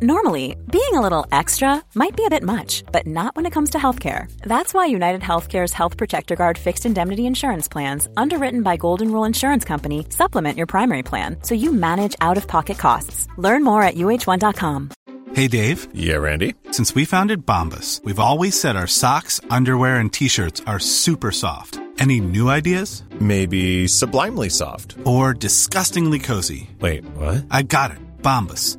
Normally, being a little extra might be a bit much, but not when it comes to healthcare. That's why United Healthcare's Health Protector Guard fixed indemnity insurance plans, underwritten by Golden Rule Insurance Company, supplement your primary plan so you manage out of pocket costs. Learn more at uh1.com. Hey, Dave. Yeah, Randy. Since we founded Bombas, we've always said our socks, underwear, and t shirts are super soft. Any new ideas? Maybe sublimely soft. Or disgustingly cozy. Wait, what? I got it. Bombas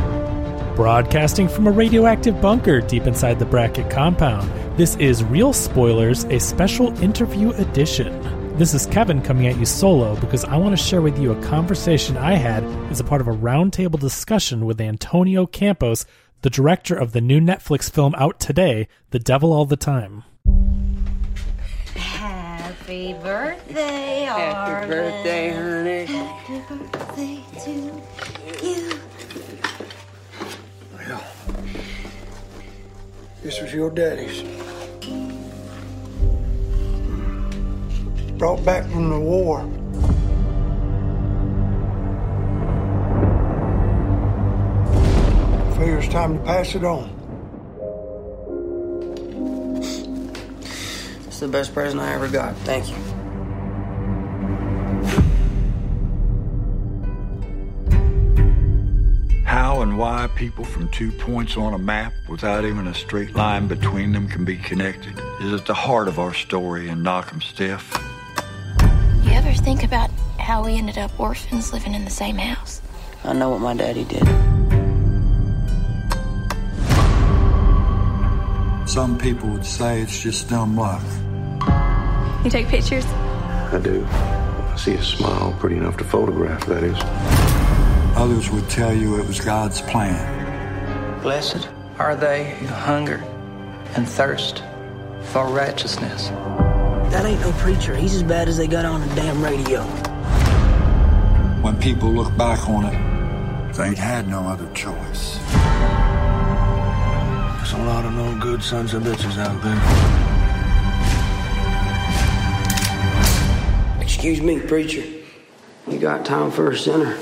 Broadcasting from a radioactive bunker deep inside the Brackett compound, this is Real Spoilers, a special interview edition. This is Kevin coming at you solo because I want to share with you a conversation I had as a part of a roundtable discussion with Antonio Campos, the director of the new Netflix film out today, The Devil All the Time. Happy birthday, Happy Arvin. birthday, this was your daddy's. Brought back from the war. I Figure it's time to pass it on. It's the best present I ever got. Thank you. How and why people from two points on a map without even a straight line between them can be connected is at the heart of our story in Knockemstiff. You ever think about how we ended up orphans living in the same house? I know what my daddy did. Some people would say it's just dumb luck. You take pictures? I do. I see a smile pretty enough to photograph, that is. Others would tell you it was God's plan. Blessed are they who hunger and thirst for righteousness. That ain't no preacher. He's as bad as they got on the damn radio. When people look back on it, they ain't had no other choice. There's a lot of no good sons of bitches out there. Excuse me, preacher. You got time for a sinner?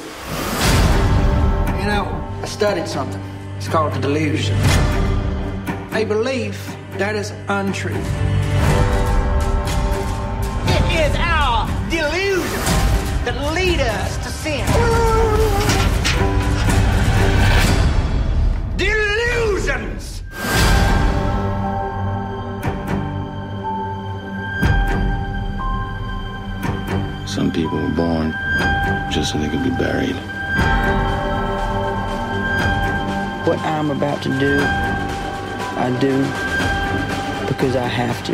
You know, I studied something. It's called the delusion. A belief that is untrue. It is our delusion that lead us to sin. Delusions! Some people were born just so they could be buried. What I'm about to do, I do because I have to.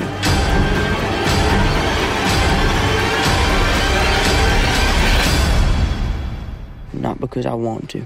Not because I want to.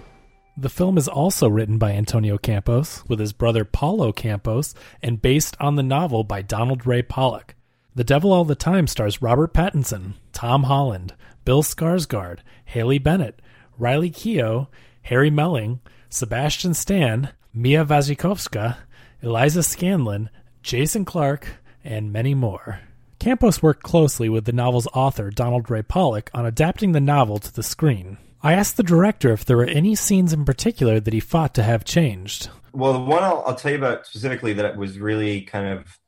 The film is also written by Antonio Campos with his brother Paulo Campos and based on the novel by Donald Ray Pollock. The Devil All the Time stars Robert Pattinson, Tom Holland, Bill Skarsgård, Haley Bennett, Riley Keough, Harry Melling, Sebastian Stan, Mia Wasikowska, Eliza Scanlen, Jason Clarke, and many more. Campos worked closely with the novel's author, Donald Ray Pollock, on adapting the novel to the screen. I asked the director if there were any scenes in particular that he fought to have changed. Well, the one I'll, I'll tell you about specifically that was really kind of,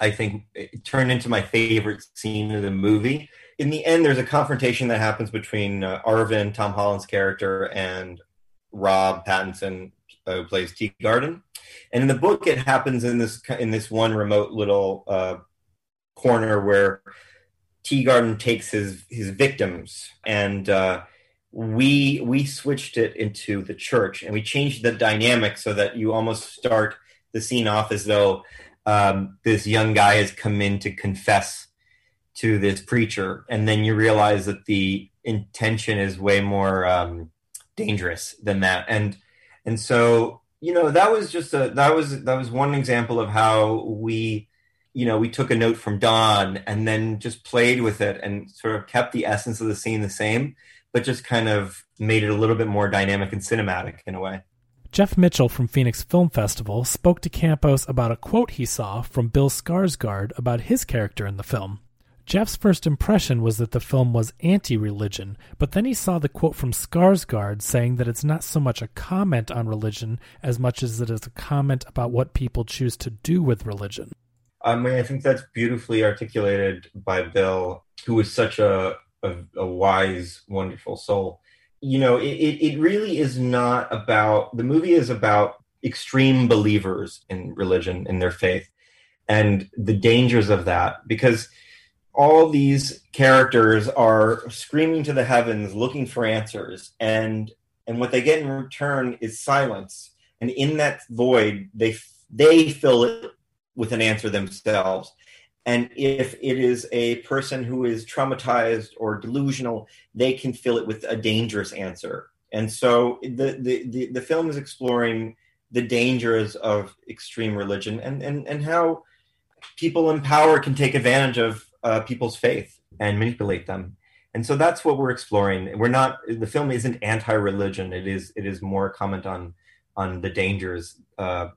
I think, turned into my favorite scene of the movie. In the end, there's a confrontation that happens between uh, Arvin, Tom Holland's character, and Rob Pattinson, uh, who plays Teagardin. And in the book, it happens in this in this one remote little uh, corner where Teagardin takes his his victims and uh, we we switched it into the church and we changed the dynamic so that you almost start the scene off as though um, this young guy has come in to confess to this preacher, and then you realize that the intention is way more um, dangerous than that, and and so you know that was just a that was that was one example of how we you know we took a note from Don and then just played with it and sort of kept the essence of the scene the same, but just kind of made it a little bit more dynamic and cinematic in a way. Jeff Mitchell from Phoenix Film Festival spoke to Campos about a quote he saw from Bill Skarsgård about his character in the film. Jeff's first impression was that the film was anti religion, but then he saw the quote from Skarsgård saying that it's not so much a comment on religion as much as it is a comment about what people choose to do with religion. I mean, I think that's beautifully articulated by Bill, who is such a, a, a wise, wonderful soul. You know, it, it really is not about the movie is about extreme believers in religion, in their faith, and the dangers of that because all these characters are screaming to the heavens looking for answers. And and what they get in return is silence. And in that void they they fill it with an answer themselves. And if it is a person who is traumatized or delusional they can fill it with a dangerous answer. And so the the the, the film is exploring the dangers of extreme religion and and and how people in power can take advantage of uh, people's faith and manipulate them. And so that's what we're exploring. We're not the film isn't anti-religion. It is it is more a comment on on the dangers uh,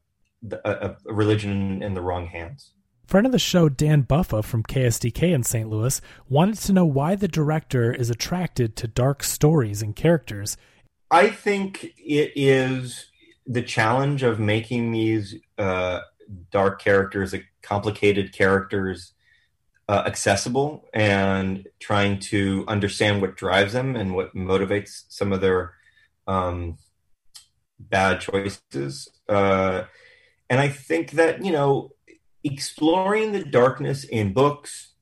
of religion in the wrong hands. Friend of the show, Dan Buffa from KSDK in St. Louis, wanted to know why the director is attracted to dark stories and characters. I think it is the challenge of making these uh, dark characters, complicated characters, uh, accessible and trying to understand what drives them and what motivates some of their um, bad choices. Uh, and I think that, you know, exploring the darkness in books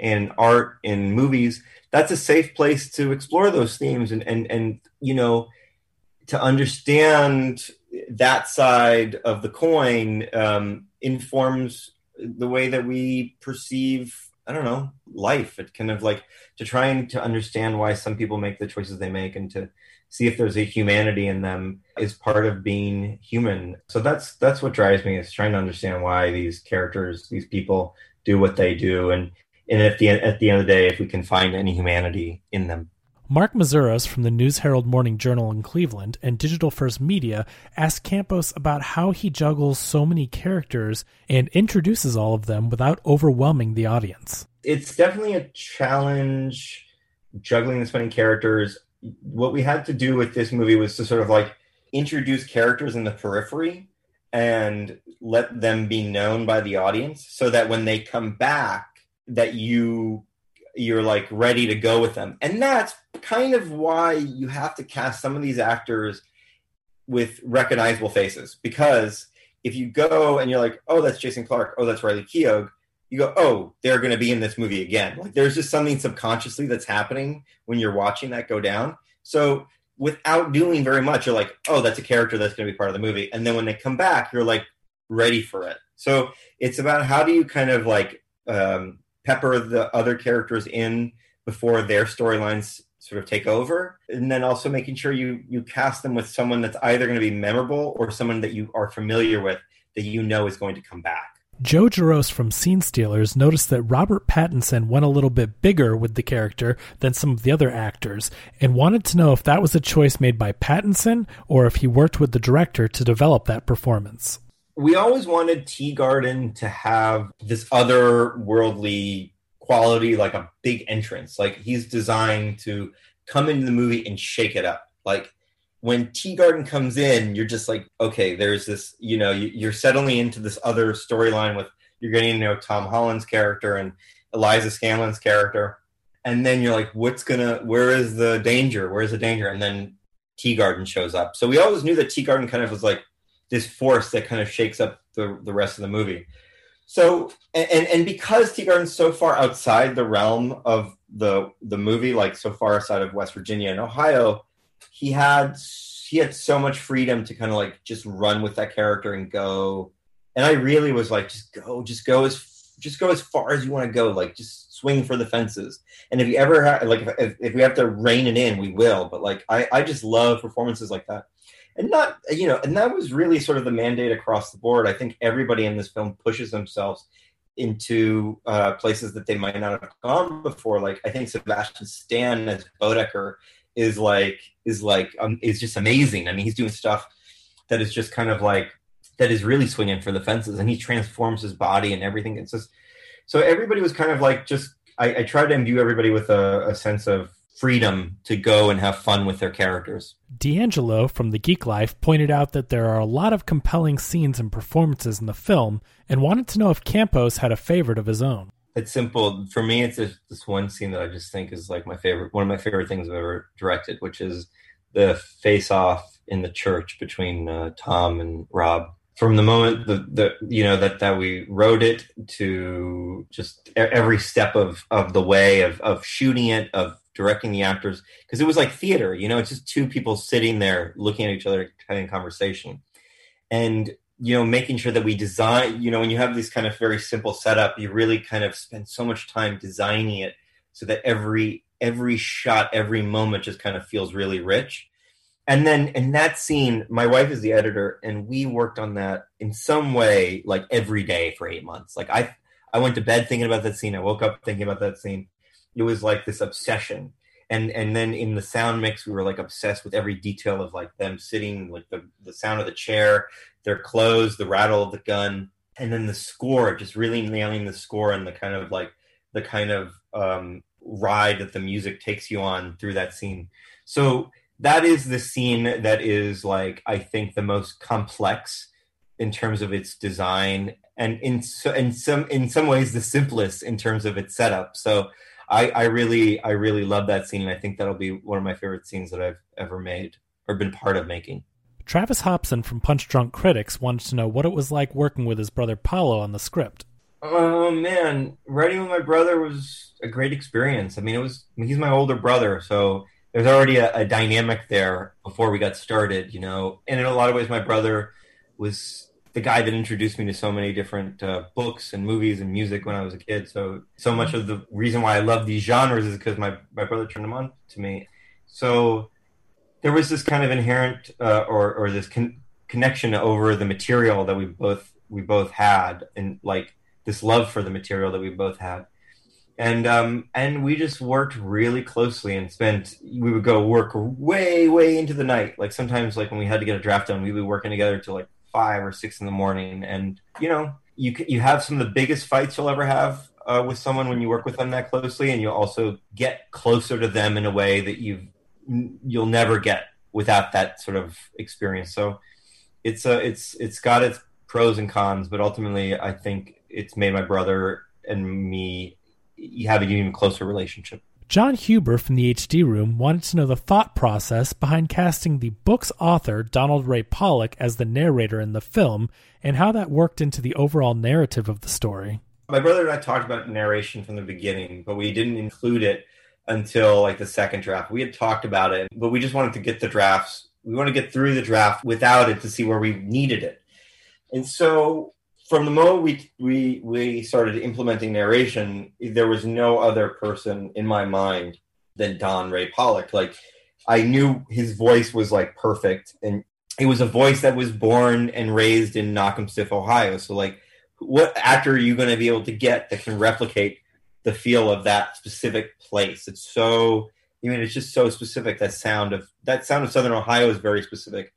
and art and movies, that's a safe place to explore those themes and, and, and you know, to understand that side of the coin um, informs the way that we perceive i don't know life. It kind of like to try and to understand why some people make the choices they make and to see if there's a humanity in them is part of being human. So that's that's what drives me is trying to understand why these characters these people do what they do. And and at the at the end of the day if we can find any humanity in them Mark Meszoros from the News Herald Morning Journal in Cleveland and Digital First Media asked Campos about how he juggles so many characters and introduces all of them without overwhelming the audience. It's definitely a challenge juggling this many characters. What we had to do with this movie was to sort of like introduce characters in the periphery and let them be known by the audience so that when they come back that you you're like ready to go with them. And that's kind of why you have to cast some of these actors with recognizable faces because if you go and you're like, oh, that's Jason Clarke, oh, that's Riley Keough, you go, oh, they're going to be in this movie again. Like there's just something subconsciously that's happening when you're watching that go down. So without doing very much, you're like, oh, that's a character that's going to be part of the movie. And then when they come back, you're like ready for it. So it's about how do you kind of like um, pepper the other characters in before their storylines sort of take over. And then also making sure you you cast them with someone that's either going to be memorable or someone that you are familiar with that you know is going to come back. Joe Jaros from Scene Stealers noticed that Robert Pattinson went a little bit bigger with the character than some of the other actors and wanted to know if that was a choice made by Pattinson or if he worked with the director to develop that performance we always wanted Teagardin to have this otherworldly quality, like a big entrance. Like he's designed to come into the movie and shake it up. Like when Teagardin comes in, you're just like, okay, there's this, you know, you're settling into this other storyline with you're getting to know Tom Holland's character and Eliza Scanlen's character. And then you're like, what's gonna where is the danger? Where's the danger? And then Teagardin shows up. So we always knew that Teagardin kind of was like this force that kind of shakes up the, the rest of the movie. So and and because Teagardin's so far outside the realm of the the movie, like so far outside of West Virginia and Ohio, he had he had so much freedom to kind of like just run with that character and go. And I really was like, just go, just go as just go as far as you want to go, like just swing for the fences. And if you ever like if, if we have to rein it in, we will. But like I I just love performances like that and not you know and that was really sort of the mandate across the board. I think everybody in this film pushes themselves into uh, places that they might not have gone before. Like i think sebastian stan as bodecker is like is like um, is just amazing. I mean he's doing stuff that is just kind of like that is really swinging for the fences and he transforms his body and everything. It's just so everybody was kind of like just i, I tried to imbue everybody with a, a sense of freedom to go and have fun with their characters. D'Angelo from The Geek Life pointed out that there are a lot of compelling scenes and performances in the film and wanted to know if Campos had a favorite of his own. It's simple. For me, it's just this one scene that I just think is like my favorite, one of my favorite things I've ever directed, which is the face off in the church between uh, Tom and Rob. From the moment the, the you know that that we wrote it to just every step of of the way of of shooting it of directing the actors because it was like theater you know it's just two people sitting there looking at each other having a conversation. And you know making sure that we design you know when you have this kind of very simple setup you really kind of spend so much time designing it so that every every shot every moment just kind of feels really rich and then in that scene my wife is the editor and we worked on that in some way like every day for eight months. Like i i went to bed thinking about that scene. I woke up thinking about that scene. It was like this obsession. And and then in the sound mix we were like obsessed with every detail of like them sitting like the the sound of the chair their clothes the rattle of the gun. And then the score just really nailing the score and the kind of like the kind of um ride that the music takes you on through that scene. So that is the scene that is like i think the most complex in terms of its design and in so in some in some ways the simplest in terms of its setup so I, I really I really love that scene, and I think that'll be one of my favorite scenes that I've ever made or been part of making. Travis Hopson from Punch Drunk Critics wanted to know what it was like working with his brother Paulo on the script. Oh man, writing with my brother was a great experience. I mean, it was he's my older brother, so there's already a, a dynamic there before we got started, you know. And in a lot of ways, my brother was the guy that introduced me to so many different uh, books and movies and music when I was a kid. So so much of the reason why I love these genres is because my my brother turned them on to me. So there was this kind of inherent uh, or or this con- connection over the material that we both we both had and like this love for the material that we both had. And um, and we just worked really closely and spent. We would go work way, way into the night. Like sometimes, like when we had to get a draft done, we'd be working together till like five or six in the morning, and you know, you you have some of the biggest fights you'll ever have uh, with someone when you work with them that closely, and you also get closer to them in a way that you've you'll never get without that sort of experience. So it's a uh, it's it's got its pros and cons, but ultimately, I think it's made my brother and me have an even closer relationship. John Huber from the HD Room wanted to know the thought process behind casting the book's author, Donald Ray Pollock, as the narrator in the film, and how that worked into the overall narrative of the story. My brother and I talked about narration from the beginning, but we didn't include it until like the second draft. We had talked about it, but we just wanted to get the drafts. We want to get through the draft without it to see where we needed it. And so from the moment we we we started implementing narration, there was no other person in my mind than Don Ray Pollock. Like I knew his voice was like perfect, and it was a voice that was born and raised in Knockemstiff, Ohio. So like, what actor are you going to be able to get that can replicate the feel of that specific place? It's so. I mean, it's just so specific. That sound of that sound of Southern Ohio is very specific,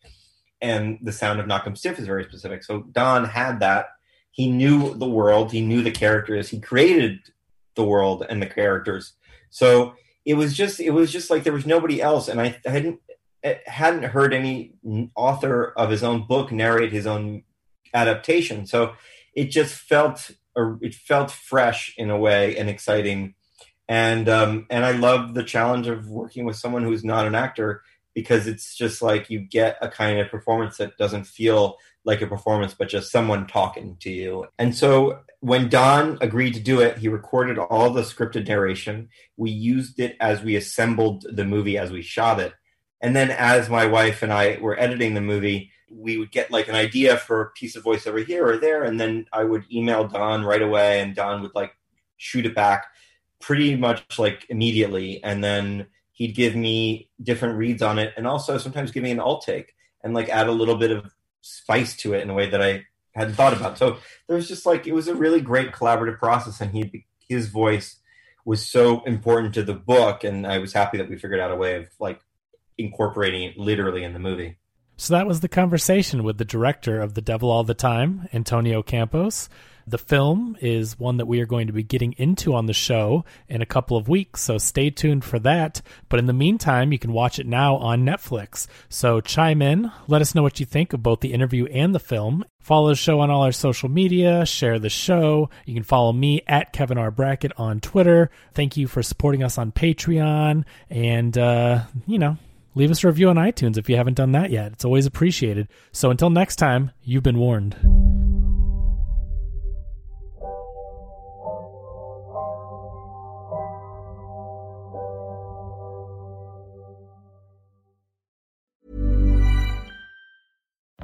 and the sound of Knockemstiff is very specific. So Don had that, he knew the world, he knew the characters, he created the world and the characters. So it was just it was just like there was nobody else, and I, hadn't hadn't heard any author of his own book narrate his own adaptation. So it just felt it felt fresh in a way and exciting, and um, and I love the challenge of working with someone who's not an actor because it's just like you get a kind of performance that doesn't feel like a performance, but just someone talking to you. And so when Don agreed to do it, he recorded all the scripted narration. We used it as we assembled the movie as we shot it. And then as my wife and I were editing the movie, we would get like an idea for a piece of voiceover here or there. And then I would email Don right away and Don would like shoot it back pretty much like immediately. And then he'd give me different reads on it and also sometimes give me an alt take and like add a little bit of spice to it in a way that I hadn't thought about. So there was just like it was a really great collaborative process, and he his voice was so important to the book, and I was happy that we figured out a way of like incorporating it literally in the movie. So that was the conversation with the director of The Devil All the Time, Antonio Campos. The film is one that we are going to be getting into on the show in a couple of weeks, so stay tuned for that. But in the meantime, you can watch it now on Netflix. So chime in, let us know what you think of both the interview and the film. Follow the show on all our social media, share the show. You can follow me at Kevin R. Brackett on Twitter. Thank you for supporting us on Patreon. And, uh, you know, leave us a review on iTunes if you haven't done that yet. It's always appreciated. So until next time, you've been warned.